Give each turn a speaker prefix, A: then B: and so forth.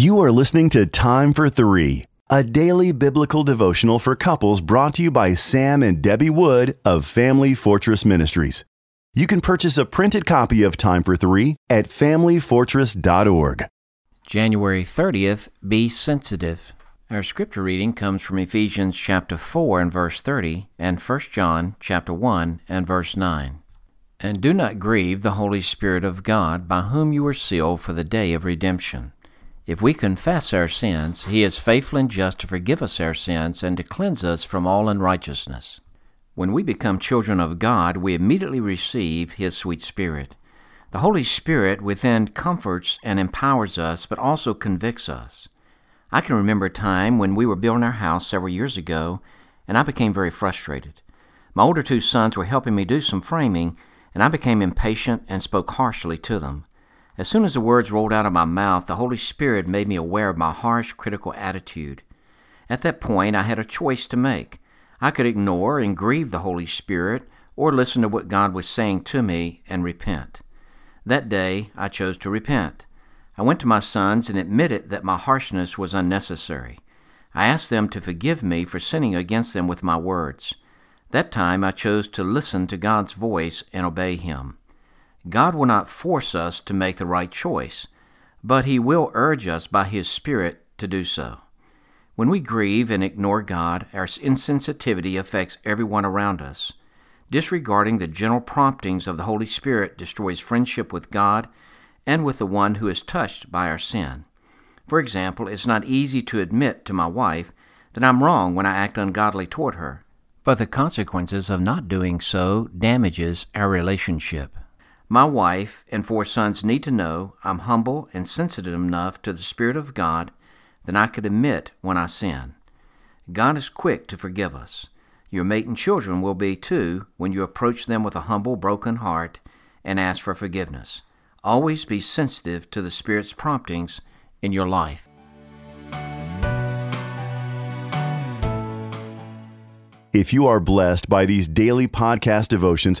A: You are listening to Time for Three, a daily biblical devotional for couples brought to you by Sam and Debbie Wood of Family Fortress Ministries. You can purchase a printed copy of Time for Three at FamilyFortress.org.
B: January 30th, be sensitive. Our scripture reading comes from Ephesians chapter 4 and verse 30 and 1 John chapter 1 and verse 9. And do not grieve the Holy Spirit of God, by whom you were sealed for the day of redemption. If we confess our sins, he is faithful and just to forgive us our sins and to cleanse us from all unrighteousness. When we become children of God, we immediately receive his sweet Spirit. The Holy Spirit within comforts and empowers us, but also convicts us. I can remember a time when we were building our house several years ago, and I became very frustrated. My older two sons were helping me do some framing, and I became impatient and spoke harshly to them. As soon as the words rolled out of my mouth, the Holy Spirit made me aware of my harsh, critical attitude. At that point, I had a choice to make. I could ignore and grieve the Holy Spirit, or listen to what God was saying to me and repent. That day, I chose to repent. I went to my sons and admitted that my harshness was unnecessary. I asked them to forgive me for sinning against them with my words. That time I chose to listen to God's voice and obey Him. God will not force us to make the right choice, but He will urge us by His Spirit to do so. When we grieve and ignore God, our insensitivity affects everyone around us. Disregarding the gentle promptings of the Holy Spirit destroys friendship with God and with the one who is touched by our sin. For example, it's not easy to admit to my wife that I'm wrong when I act ungodly toward her, but the consequences of not doing so damages our relationship. My wife and four sons need to know I'm humble and sensitive enough to the Spirit of God that I could admit when I sin. God is quick to forgive us. Your mate and children will be too when you approach them with a humble, broken heart and ask for forgiveness. Always be sensitive to the Spirit's promptings in your life.
A: If you are blessed by these daily podcast devotions,